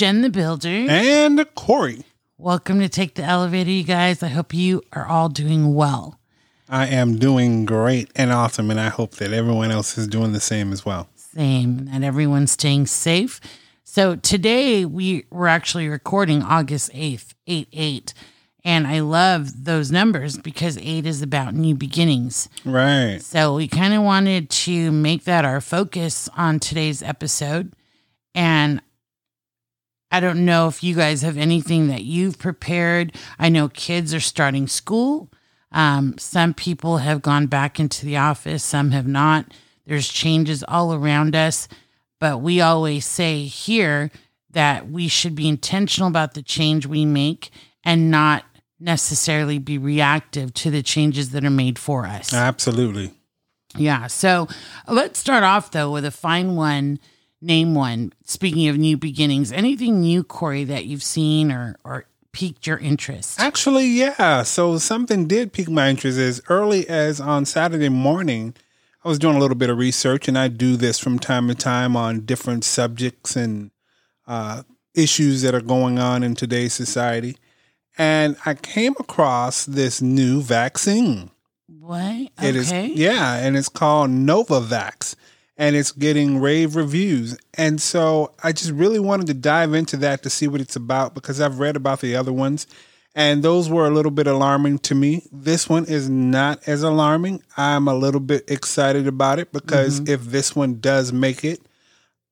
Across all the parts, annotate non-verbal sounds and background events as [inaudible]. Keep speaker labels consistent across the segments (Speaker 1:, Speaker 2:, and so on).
Speaker 1: Gen the Builder.
Speaker 2: And Corey.
Speaker 1: Welcome to Take the Elevator, you guys. I hope you are all doing well.
Speaker 2: I am doing great and awesome, and I hope that everyone else is doing the same as well.
Speaker 1: Same, and everyone's staying safe. So today we were actually recording August 8th, 8 8. And I love those numbers because eight is about new beginnings.
Speaker 2: Right.
Speaker 1: So we kind of wanted to make that our focus on today's episode. And I don't know if you guys have anything that you've prepared. I know kids are starting school. Um, some people have gone back into the office, some have not. There's changes all around us. But we always say here that we should be intentional about the change we make and not necessarily be reactive to the changes that are made for us.
Speaker 2: Absolutely.
Speaker 1: Yeah. So let's start off though with a fine one. Name one. Speaking of new beginnings, anything new, Corey, that you've seen or or piqued your interest?
Speaker 2: Actually, yeah. So something did pique my interest as early as on Saturday morning. I was doing a little bit of research, and I do this from time to time on different subjects and uh, issues that are going on in today's society. And I came across this new vaccine.
Speaker 1: What? Okay.
Speaker 2: It is, yeah, and it's called Novavax, and it's getting rave reviews. And so I just really wanted to dive into that to see what it's about because I've read about the other ones, and those were a little bit alarming to me. This one is not as alarming. I'm a little bit excited about it because if this one does make it,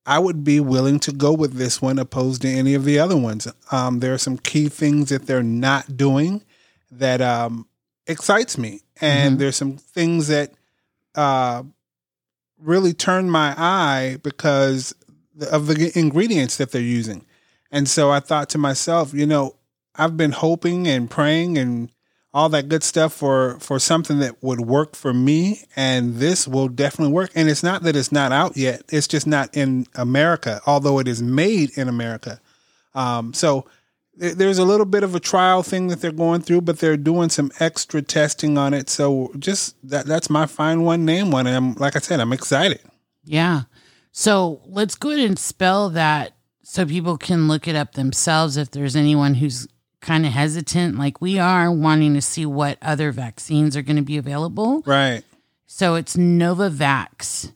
Speaker 2: I would be willing to go with this one opposed to any of the other ones. Um, there are some key things that they're not doing that um, excites me, and there's some things that uh, really turn my eye because of the ingredients that they're using. And so I thought to myself, you know, I've been hoping and praying and all that good stuff for for something that would work for me and this will definitely work. And it's not that it's not out yet. It's just not in america although it is made in america. Um, so there's a little bit of a trial thing that they're going through but they're doing some extra testing on it so just that that's my fine one name one and i'm like i said i'm excited
Speaker 1: Yeah. So let's go ahead and spell that so people can look it up themselves if there's anyone who's kind of hesitant, like we are, wanting to see what other vaccines are going to be available.
Speaker 2: right
Speaker 1: So it's Novavax.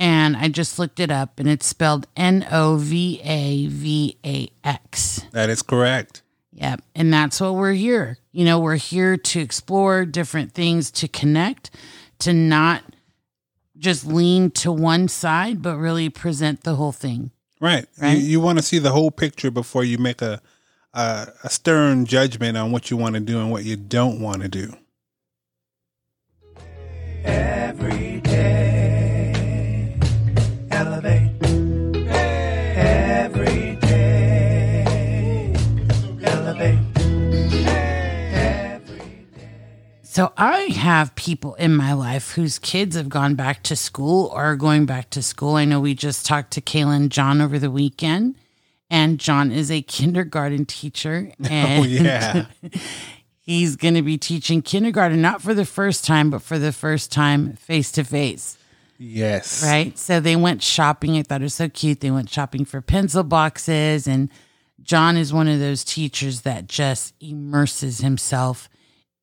Speaker 1: And I just looked it up and it's spelled N O V A V A X.
Speaker 2: that is correct
Speaker 1: Yep. And that's what we're here. You know, we're here to explore different things, to connect, to not just lean to one side, but really present the whole thing.
Speaker 2: Right.
Speaker 1: Right?
Speaker 2: You, you want to see the whole picture before you make a, a a stern judgment on what you want to do and what you don't want to do.
Speaker 3: Every day,
Speaker 1: So I have people in my life whose kids have gone back to school or are going back to school. I know we just talked to Kaylin John over the weekend, and John is a [laughs] kindergarten teacher. [laughs] Oh, and
Speaker 2: Oh yeah. [laughs]
Speaker 1: he's going to be teaching kindergarten, not for the first time, but for the first time face to face.
Speaker 2: yes.
Speaker 1: Right. So they went shopping. I thought it was so cute. They went shopping for pencil boxes. And John is one of those teachers that just immerses himself.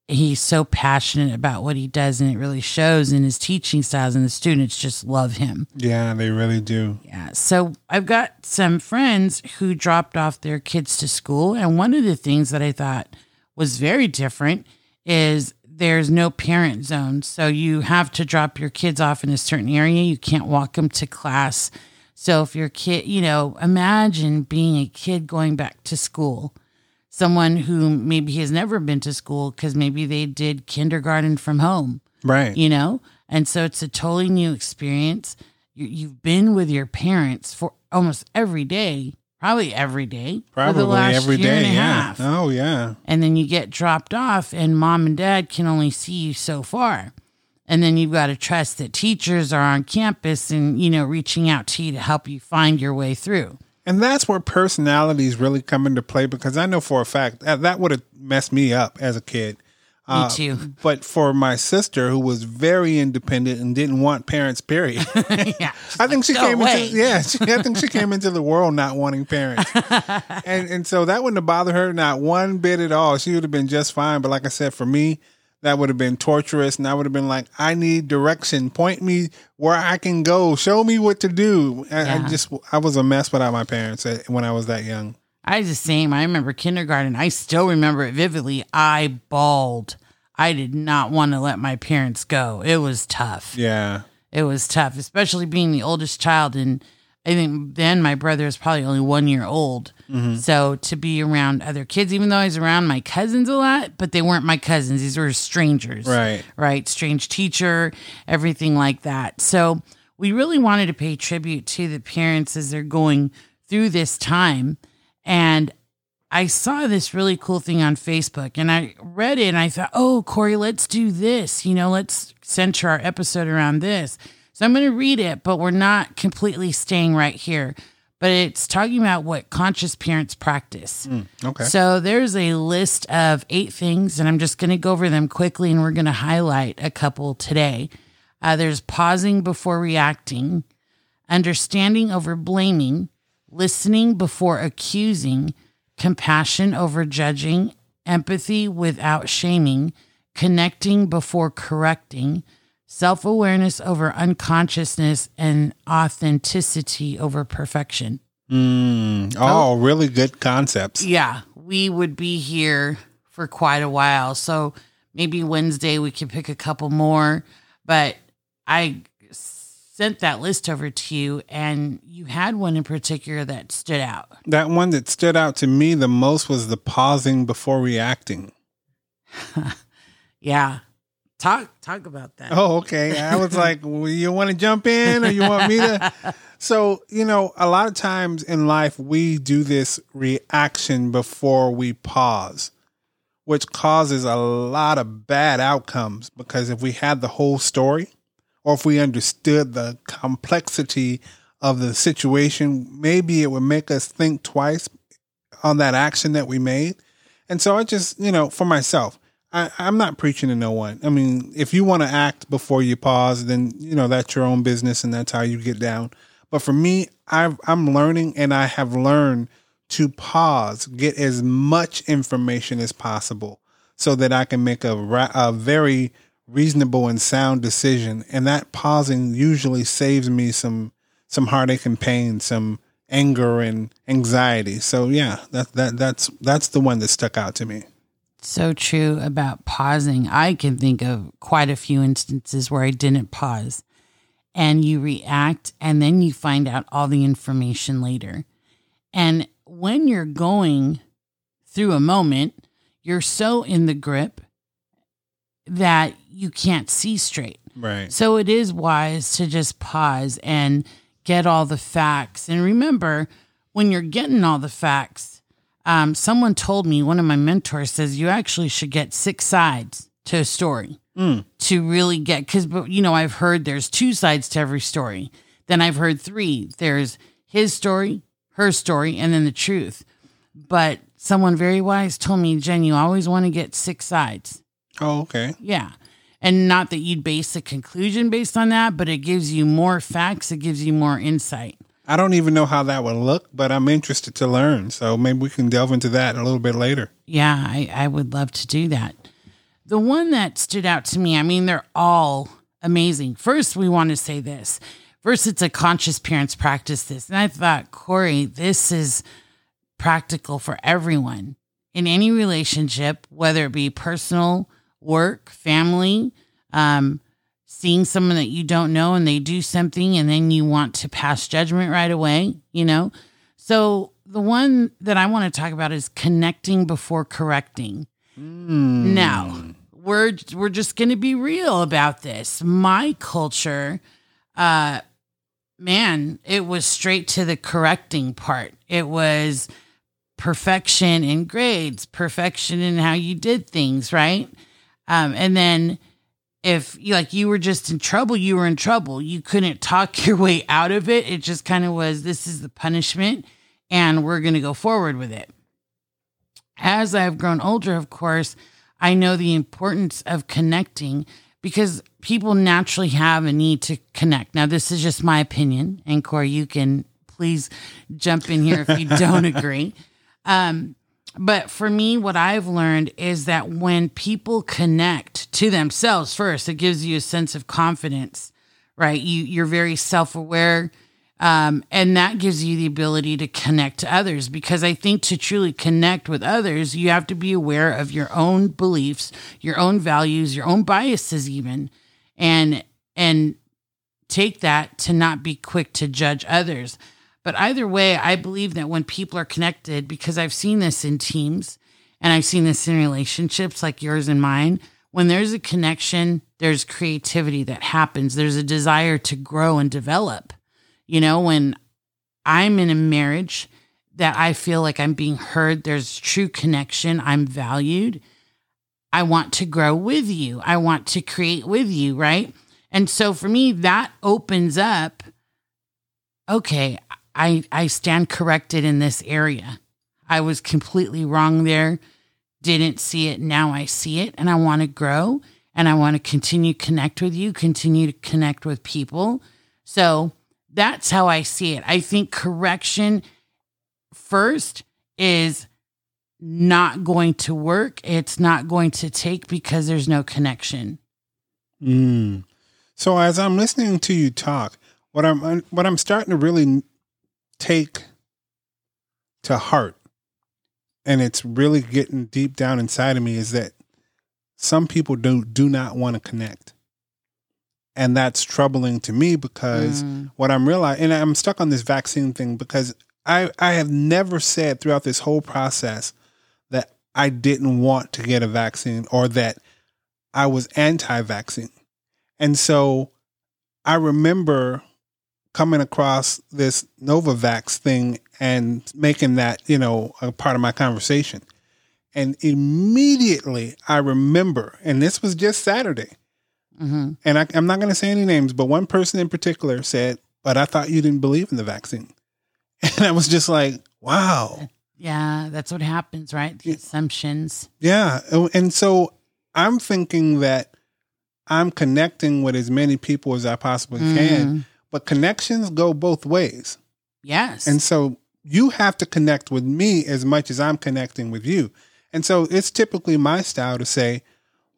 Speaker 1: He's so passionate about what he does, and it really shows in his teaching styles, and the students just love him.
Speaker 2: Yeah, they really do.
Speaker 1: Yeah. So I've got some friends who dropped off their kids to school. And one of the things that I thought was very different is there's no parent zone. So you have to drop your kids off in a certain area. You can't walk them to class. So if your kid, you know, imagine being a kid going back to school, someone who maybe has never been to school because maybe they did kindergarten from home
Speaker 2: Right.
Speaker 1: you know and so it's a totally new experience you, you've been with your parents for almost every day probably every day for
Speaker 2: Probably
Speaker 1: the last
Speaker 2: every
Speaker 1: year
Speaker 2: day.
Speaker 1: and a
Speaker 2: Yeah.
Speaker 1: half.
Speaker 2: Oh yeah.
Speaker 1: and then you get dropped off and mom and dad can only see you so far and then you've got to trust that teachers are on campus and you know reaching out to you to help you find your way through
Speaker 2: And that's where personalities really come into play because I know for a fact that that would have messed me up as a kid. Uh,
Speaker 1: too.
Speaker 2: But for my sister, who was very independent and didn't want parents, period, [laughs]
Speaker 1: yeah. [laughs]
Speaker 2: I think she came
Speaker 1: away."
Speaker 2: into yeah, she, I think she came into the world not wanting parents, [laughs] and and so that wouldn't have bothered her not one bit at all. She would have been just fine. But like I said, for me, that would have been torturous, and I would have been like, I need direction. Point me where I can go. Show me what to do. I, I just I was a mess without my parents when I was that young.
Speaker 1: I was the same. I remember kindergarten. I still remember it vividly. I bawled. I did not want to let my parents go. It was tough.
Speaker 2: Yeah.
Speaker 1: It was tough, especially being the oldest child. And I think then my brother was probably only one year old. Mm-hmm. So to be around other kids, even though I was around my cousins a lot, but they weren't my cousins, these were strangers.
Speaker 2: Right.
Speaker 1: Right. Strange teacher, everything like that. So we really wanted to pay tribute to the parents as they're going through this time. And I saw this really cool thing on Facebook and I read it and I thought, oh, Corey, let's do this. You know, let's center our episode around this. So I'm going to read it, but we're not completely staying right here. But it's talking about what conscious parents practice.
Speaker 2: Okay.
Speaker 1: So there's a list of eight things, and I'm just going to go over them quickly, and we're going to highlight a couple today. Uh, there's pausing before reacting, understanding over blaming, listening before accusing, compassion over judging, empathy without shaming, connecting before correcting, self awareness over unconsciousness, and authenticity over perfection.
Speaker 2: Mm, oh, really good concepts.
Speaker 1: Yeah, we would be here for quite a while. So maybe Wednesday we could pick a couple more. But I sent that list over to you, and you had one in particular that stood out.
Speaker 2: That one that stood out to me the most was the pausing before reacting. [laughs]
Speaker 1: Yeah. Talk talk about that.
Speaker 2: Oh, okay. I was [laughs] like, well, you want to jump in or you want me to? So, you know, a lot of times in life, we do this reaction before we pause, which causes a lot of bad outcomes because if we had the whole story or if we understood the complexity of the situation, maybe it would make us think twice on that action that we made. And so I just, you know, for myself, I, I'm not preaching to no one. I mean, if you want to act before you pause, then, you know, that's your own business and that's how you get down. But for me, I've, I'm learning and I have learned to pause, get as much information as possible so that I can make a, a very reasonable and sound decision. And that pausing usually saves me some, some heartache and pain, some anger and anxiety. So yeah, that, that, that's, that's the one that stuck out to me.
Speaker 1: So true about pausing. I can think of quite a few instances where I didn't pause and you react and then you find out all the information later. And when you're going through a moment, you're so in the grip that you can't see straight.
Speaker 2: Right.
Speaker 1: So it is wise to just pause and get all the facts. And remember, when you're getting all the facts, um, someone told me, one of my mentors says, you actually should get six sides to a story to really get, because, you know, I've heard there's two sides to every story. Then I've heard three there's his story, her story, and then the truth. But someone very wise told me, Gen, you always want to get six sides.
Speaker 2: Oh, okay.
Speaker 1: Yeah. And not that you'd base a conclusion based on that, but it gives you more facts, it gives you more insight.
Speaker 2: I don't even know how that would look, but I'm interested to learn. So maybe we can delve into that a little bit later.
Speaker 1: Yeah, I, I would love to do that. The one that stood out to me, I mean, they're all amazing. First, we want to say this. First, it's a conscious parents practice this. And I thought, Corey, this is practical for everyone in any relationship, whether it be personal, work, family, um, seeing someone that you don't know and they do something and then you want to pass judgment right away, you know? So the one that I want to talk about is connecting before correcting. Now, we're we're just going to be real about this. My culture uh man, it was straight to the correcting part. It was perfection in grades, perfection in how you did things, right? Um, and then if like you were just in trouble, you were in trouble. You couldn't talk [laughs] your way out of it. It just kind of was this is the punishment and we're going to go forward with it. As I've grown older, of course, I know the importance of connecting because people naturally have a need to connect. Now, this is just my opinion, and Corey, you can please jump in here if you don't [laughs] agree. Um, but for me, what I've learned is that when people connect to themselves first, it gives you a sense of confidence, right? You you're very self aware. Um, and that gives you the ability to connect to others because I think to truly connect with others, you have to be aware of your own beliefs, your own values, your own biases, even, and and take that to not be quick to judge others. But either way, I believe that when people are connected, because I've seen this in teams and I've seen this in relationships like yours and mine, when there's a connection, there's creativity that happens. There's a desire to grow and develop. You know, when I'm in a marriage that I feel like I'm being heard, there's true connection, I'm valued. I want to grow with you. I want to create with you, right? And so for me, that opens up okay, I, I stand corrected in this area. I was completely wrong there, didn't see it. Now I see it, and I want to grow and I want to continue connect with you, continue to connect with people. So that's how I see it. I think correction first is not going to work. It's not going to take because there's no connection.
Speaker 2: Mm. So as I'm listening to you talk, what I'm what I'm starting to really take to heart, and it's really getting deep down inside of me, is that some people do do not want to connect, and that's troubling to me because
Speaker 1: Mm.
Speaker 2: what I'm realizing, and I'm stuck on this vaccine thing because I I have never said throughout this whole process that I didn't want to get a vaccine or that I was anti-vaccine. And so I remember coming across this Novavax thing and making that, you know, a part of my conversation. And immediately I remember, and this was just Saturday,
Speaker 1: hmm
Speaker 2: and I, I'm not going to say any names, but one person in particular said, But I thought you didn't believe in the vaccine. [laughs] And I was just like, Wow.
Speaker 1: Yeah, that's what happens, right? The assumptions.
Speaker 2: Yeah. And so I'm thinking that I'm connecting with as many people as I possibly can,
Speaker 1: Mm.
Speaker 2: But connections go both ways.
Speaker 1: Yes.
Speaker 2: And so you have to connect with me as much as I'm connecting with you. And so it's typically my style to say,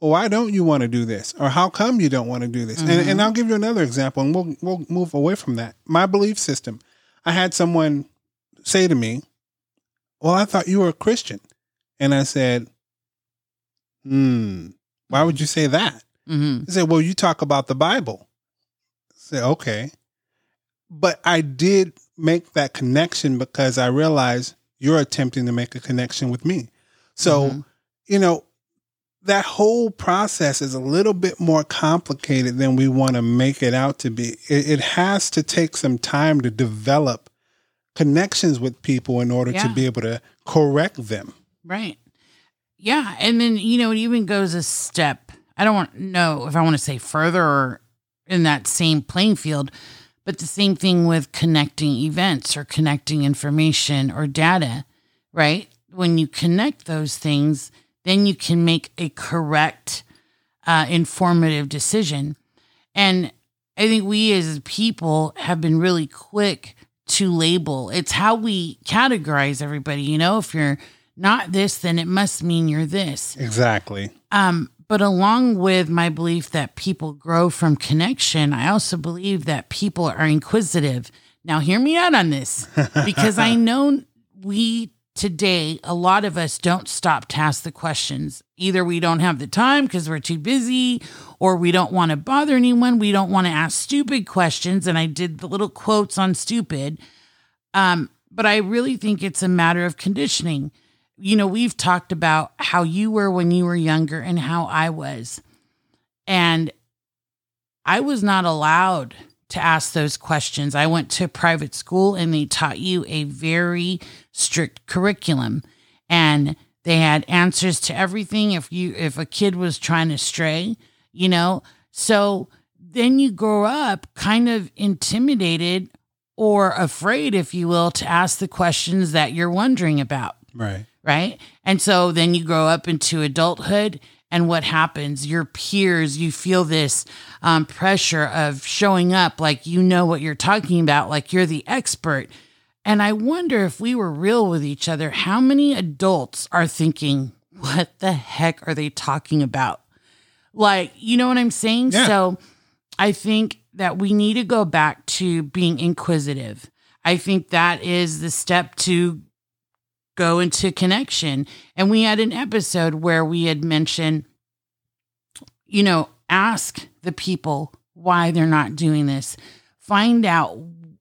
Speaker 2: well, why don't you want to do this? Or how come you don't want to do this? And, and I'll give you another example and we'll, we'll move away from that. My belief system. I had someone say to me, well, I thought you were a Christian. And I said, hmm, why would you say that?
Speaker 1: hmm
Speaker 2: He said, Well, you talk about the Bible. I said, Okay. But I did make that connection because I realized you're attempting to make a connection with me. So,
Speaker 1: Mhm.
Speaker 2: you know, that whole process is a little bit more complicated than we want to make it out to be. It, it has to take some time to develop connections with people in order
Speaker 1: Yeah.
Speaker 2: to be able to correct them.
Speaker 1: Right. Yeah. And then, you know, it even goes a step. I don't want know if I want to say further or in that same playing field, but the same thing with connecting events or connecting information or data, right? When you connect those things, then you can make a correct, uh, informative decision. And I think we as people have been really quick to label. It's how we categorize everybody. You know, if you're not this, then it must mean you're this.
Speaker 2: Exactly.
Speaker 1: Um, but along with my belief that people grow from connection, I also believe that people are inquisitive. Now, hear me out on this [laughs] because I know we today, a lot of us don't stop to ask the questions. Either we don't have the time because we're too busy, or we don't want to bother anyone. We don't want to ask stupid questions. And I did the little quotes on stupid. Um, but I really think it's a matter of conditioning. You know, we've talked about how you were when you were younger and how I was. And I was not allowed to ask those questions. I went to private school and they taught you a very strict curriculum and they had answers to everything if you if a kid was trying to stray, you know. So then you grow up kind of intimidated or afraid if you will to ask the questions that you're wondering about
Speaker 2: Right.
Speaker 1: Right? And so then you grow up into adulthood, and what happens? Your peers, you feel this um, pressure of showing up like you know what you're talking about, like you're the expert. And I wonder if we were real with each other, how many adults are thinking, what the heck are they talking about? Like, you know what I'm saying?
Speaker 2: Yeah.
Speaker 1: So I think that we need to go back to being inquisitive. I think that is the step to go into connection. And we had an episode where we had mentioned, you know, ask the people why they're not doing this, find out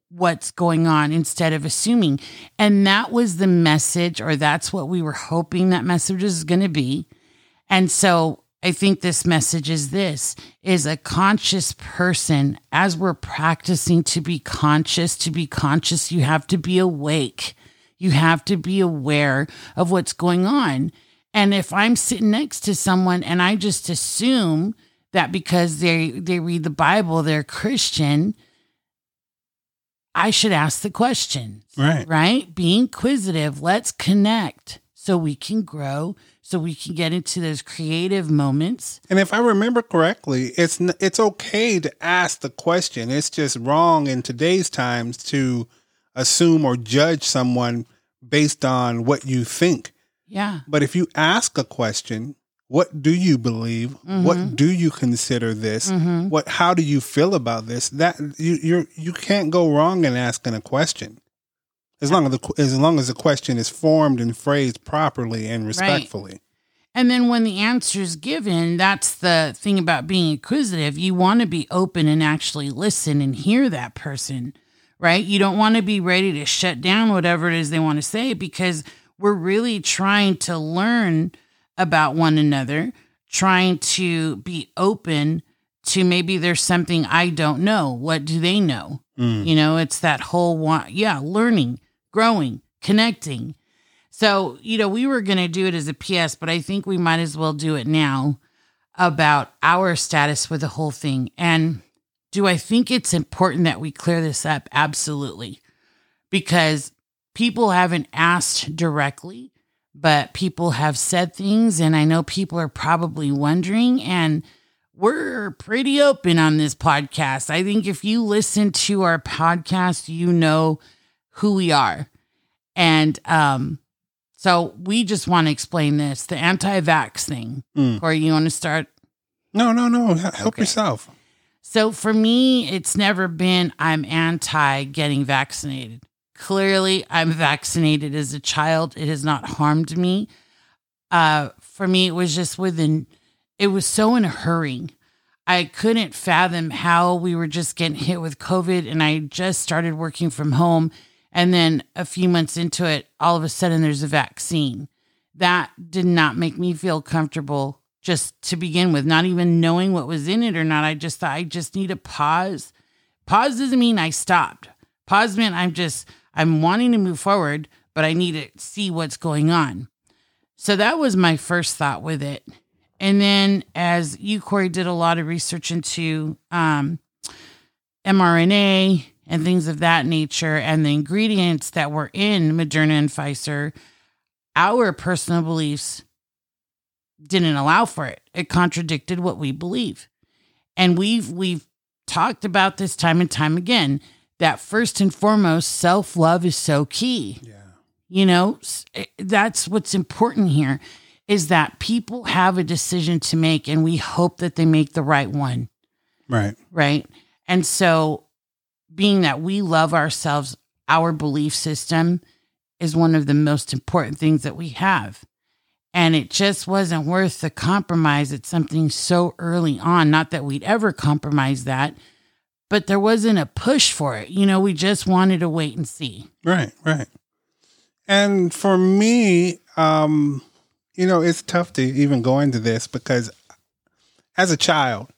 Speaker 1: what's going on instead of assuming. And that was the message, or that's what we were hoping that message is going to be. And so I think this message is this is a conscious person as we're practicing to be conscious to be conscious you have to be awake you have to be aware of what's going on and if i'm sitting next to someone and i just assume that because they they read the bible they're christian i should ask the question
Speaker 2: Right.
Speaker 1: right? Be inquisitive. Let's connect so we can grow, so we can get into those creative moments.
Speaker 2: And if I remember correctly, it's it's okay to ask the question. It's just wrong in today's times to assume or judge someone based on what you think.
Speaker 1: Yeah.
Speaker 2: But if you ask a question, what do you believe? What mm-hmm. do you consider this? Mm-hmm. What how do you feel about this? That you you're you can't go wrong in asking a question. As long as the as long as the question is formed and phrased properly and respectfully.
Speaker 1: And then when the answer is given, that's the thing about being inquisitive. You want to be open and actually listen and hear that person, right? You don't want to be ready to shut down whatever it is they want to say because we're really trying to learn about one another, trying to be open to maybe there's something I don't know. What do they know? Mm. You know, it's that whole one, yeah, learning, growing, connecting. So, you know, we were going to do it as a PS, but I think we might as well do it now about our status with the whole thing. And do I think it's important that we clear this up? Absolutely. Because people haven't asked directly, but people have said things. And I know people are probably wondering. And we're pretty open on this podcast. I think if you listen to our podcast, you know who we are. And um, so we just want to explain this the anti vax thing.
Speaker 2: Mm.
Speaker 1: Or you want to start?
Speaker 2: No, no, no. Help
Speaker 1: Okay.
Speaker 2: yourself.
Speaker 1: So for me, it's never been I'm anti getting vaccinated. Clearly, I'm vaccinated as a child. It has not harmed me. Uh, for me, it was just within, it was so in a hurry. I couldn't fathom how we were just getting hit with COVID and I just started working from home. And then a few months into it, all of a sudden there's a vaccine. That did not make me feel comfortable just to begin with, not even knowing what was in it or not. I just thought I just need a pause. Pause doesn't mean I stopped. Pause meant I'm just, I'm wanting to move forward, but I need to see what's going on. So that was my first thought with it. And then as you, Corey, did a lot of research into um, mRNA and things of that nature and the ingredients that were in Moderna and Pfizer, our personal beliefs didn't allow for it. It contradicted what we believe. And we've we've talked about this time and time again that first and foremost self-love is so key.
Speaker 2: Yeah.
Speaker 1: You know, eh, that's what's important here is that people have a decision to make and we hope that they make the right one,
Speaker 2: Right.
Speaker 1: right? And so being that we love ourselves, our belief system is one of the most important things that we have. And it just wasn't worth the compromise at something so early on. Not that we'd ever compromise that, but there wasn't a push for it. You know, we just wanted to wait and see.
Speaker 2: Right, right. And for me, um, you know, it's tough to even go into this because as a child,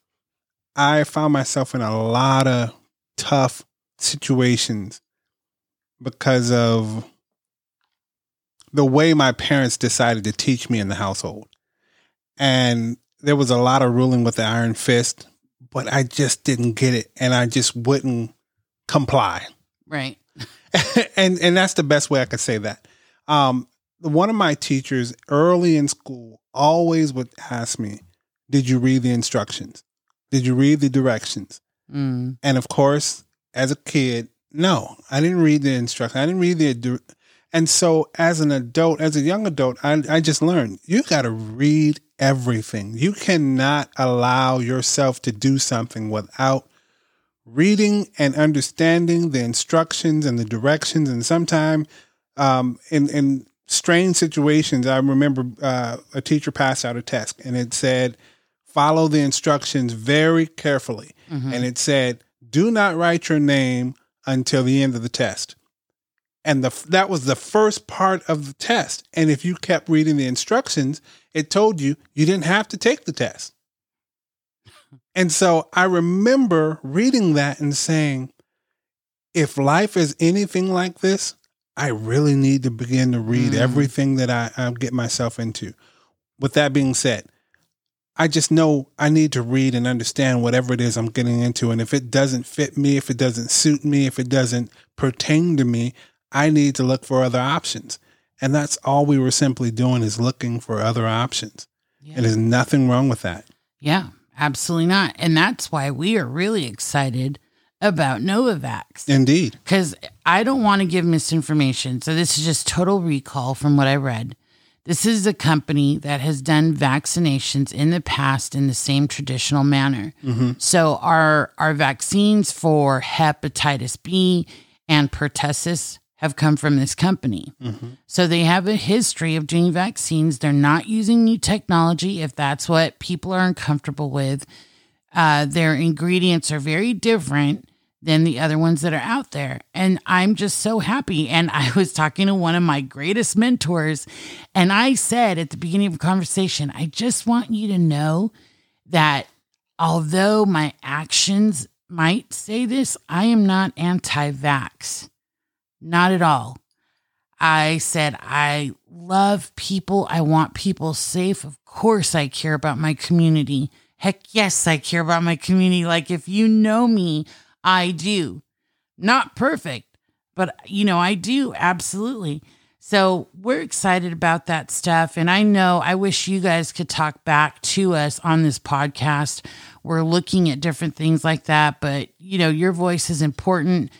Speaker 2: I found myself in a lot of tough situations because of the way my parents decided to teach me in the household. And there was a lot of ruling with the iron fist, but I just didn't get it and I just wouldn't comply
Speaker 1: Right. [laughs]
Speaker 2: and and that's the best way I could say that. Um, one of my teachers early in school always would ask me, Did you read the instructions? Did you read the directions?
Speaker 1: Mm.
Speaker 2: And of course, as a kid, no, I didn't read the instructions. I didn't read the. And so, as an adult, as a young adult, I, I just learned you got to read everything. You cannot allow yourself to do something without reading and understanding the instructions and the directions. And sometimes, um, in in strange situations, I remember uh, a teacher passed out a test, and it said, "Follow the instructions very carefully." And it said, "Do not write your name until the end of the test." And the that was the first part of the test. And if you kept reading the instructions, it told you you didn't have to take the test. [laughs] And so I remember reading that and saying, if life is anything like this, I really need to begin to read
Speaker 1: Mm.
Speaker 2: everything that I, I get myself into. With that being said, I just know I need to read and understand whatever it is I'm getting into. And if it doesn't fit me, if it doesn't suit me, if it doesn't pertain to me, I need to look for other options. And that's all we were simply doing is looking for other options.
Speaker 1: Yeah.
Speaker 2: And there's nothing wrong with that.
Speaker 1: Yeah, absolutely not. And that's why we are really excited about Novavax.
Speaker 2: Indeed.
Speaker 1: because I don't want to give misinformation. So this is just total recall from what I read. This is a company that has done vaccinations in the past in the same traditional manner. Mm-hmm. So our our vaccines for hepatitis B and pertussis have come from this company. So they have a history of doing vaccines. They're not using new technology if that's what people are uncomfortable with. Uh, their ingredients are very different than the other ones that are out there. And I'm just so happy. And I [laughs] was talking to one of my greatest mentors, and I said at the beginning of the conversation, I just want you to know that although my actions might say this, I am not anti vax. Not at all. I said, I love people. I want people safe. Of course, I care about my community. Heck yes, I care about my community. Like, if you know me, I do. Not perfect, but you know, I do absolutely. So we're excited about that stuff. And I know I wish you guys could talk back to us on this podcast. We're looking at different things like that, but you know, your voice is important.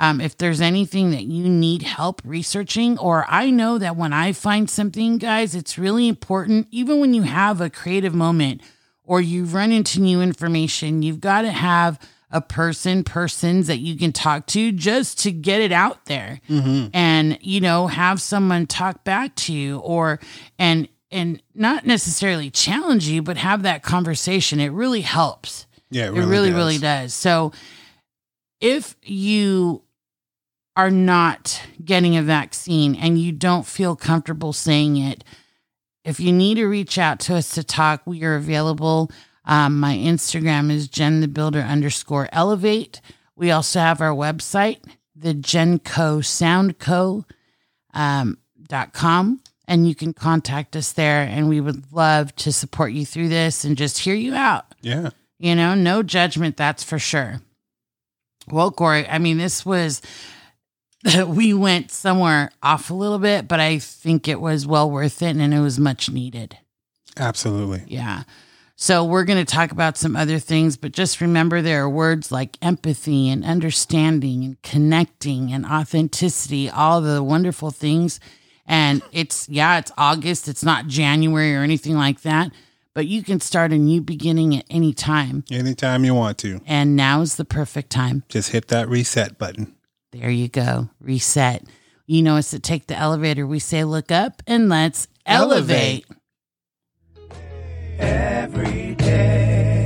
Speaker 1: Um, if there's anything that you need help researching, or I know that when I find something, guys, it's really important, even when you have a creative moment or you run into new information, you've got to have a person, persons that you can talk to just to get it out there and, you know, have someone talk back to you or, and, and not necessarily challenge you, but have that conversation. It really helps.
Speaker 2: Yeah,
Speaker 1: It really,
Speaker 2: does.
Speaker 1: really does. So if you are not getting a vaccine and you don't feel comfortable saying it, if you need to reach out to us to talk, we are available. Um, my Instagram is Gen the Builder underscore elevate. We also have our website, the GenKo Soundco um, dot com, and you can contact us there. And we would love to support you through this and just hear you out.
Speaker 2: Yeah.
Speaker 1: You know, no judgment, that's for sure. Well, Corey, I mean, this was, [laughs] we went somewhere off a little bit, but I think it was well worth it and it was much needed.
Speaker 2: Absolutely.
Speaker 1: Yeah. So we're going to talk about some other things, but just remember there are words like empathy and understanding and connecting and authenticity, all the wonderful things. And it's, yeah, it's August. It's not January or anything like that, but you can start a new beginning at any time.
Speaker 2: Anytime you want to,
Speaker 1: And now is the perfect time.
Speaker 2: just hit that reset button.
Speaker 1: There you go. Reset. You know, it's to take the elevator. We say look up and let's elevate.
Speaker 2: elevate.
Speaker 3: Every day.